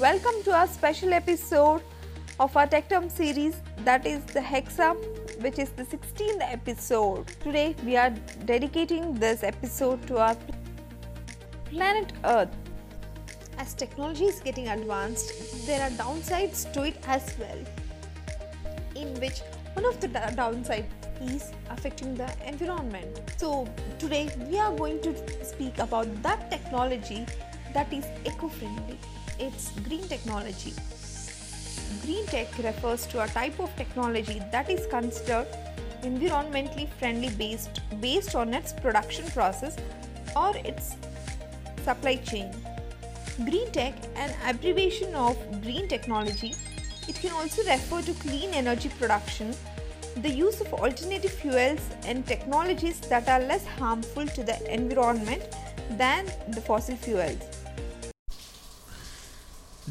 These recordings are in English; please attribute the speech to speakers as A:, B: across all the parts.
A: Welcome to our special episode of our Tech Term series that is the Hexa, which is the 16th episode. Today we are dedicating this episode to our planet Earth. As technology is getting advanced, there are downsides to it as well, in which one of the downsides is affecting the environment. So, today we are going to speak about that technology that is eco friendly. It's green technology. Green tech refers to a type of technology that is considered environmentally friendly based based on its production process or its supply chain. Green tech, an abbreviation of green technology, it can also refer to clean energy production the use of alternative fuels and technologies that are less harmful to the environment than the fossil fuels.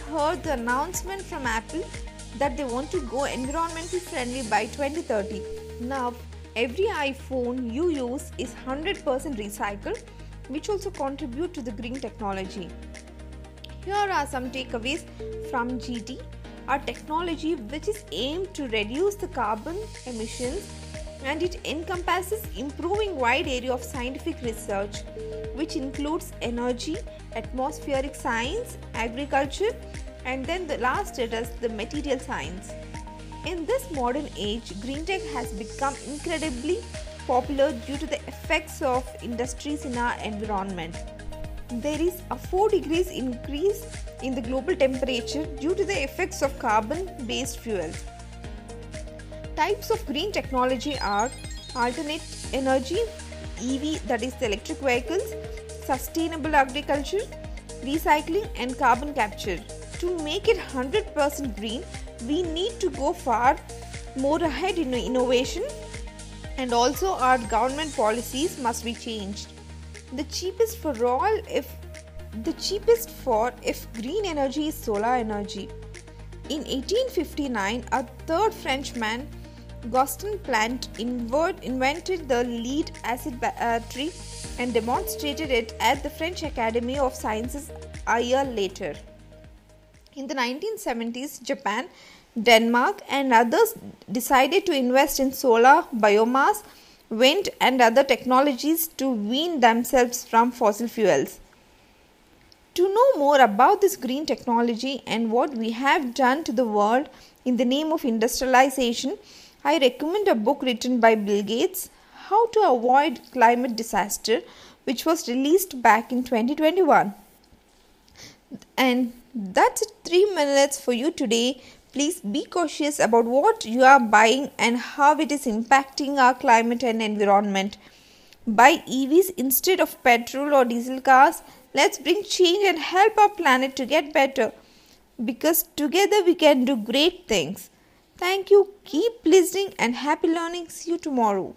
A: heard the announcement from Apple that they want to go environmentally friendly by 2030. Now, every iPhone you use is 100% recycled, which also contribute to the green technology. Here are some takeaways from GT, our technology which is aimed to reduce the carbon emissions and it encompasses improving wide area of scientific research which includes energy, atmospheric science, agriculture and then the last it is the material science. In this modern age, green tech has become incredibly popular due to the effects of industries in our environment there is a 4 degrees increase in the global temperature due to the effects of carbon based fuels. Types of green technology are alternate energy, EV that is electric vehicles, sustainable agriculture, recycling and carbon capture. To make it 100% green, we need to go far more ahead in innovation and also our government policies must be changed the cheapest for all if the cheapest for if green energy is solar energy. In 1859, a third Frenchman, Gaston Plante, invented the lead acid battery uh, and demonstrated it at the French Academy of Sciences a year later. In the 1970s, Japan, Denmark, and others decided to invest in solar, biomass, wind, and other technologies to wean themselves from fossil fuels. To know more about this green technology and what we have done to the world in the name of industrialization, I recommend a book written by Bill Gates, How to Avoid Climate Disaster, which was released back in 2021. And that's it, three minutes for you today. Please be cautious about what you are buying and how it is impacting our climate and environment. Buy EVs instead of petrol or diesel cars. Let's bring change and help our planet to get better. Because together we can do great things. Thank you. Keep listening and happy learning. See you tomorrow.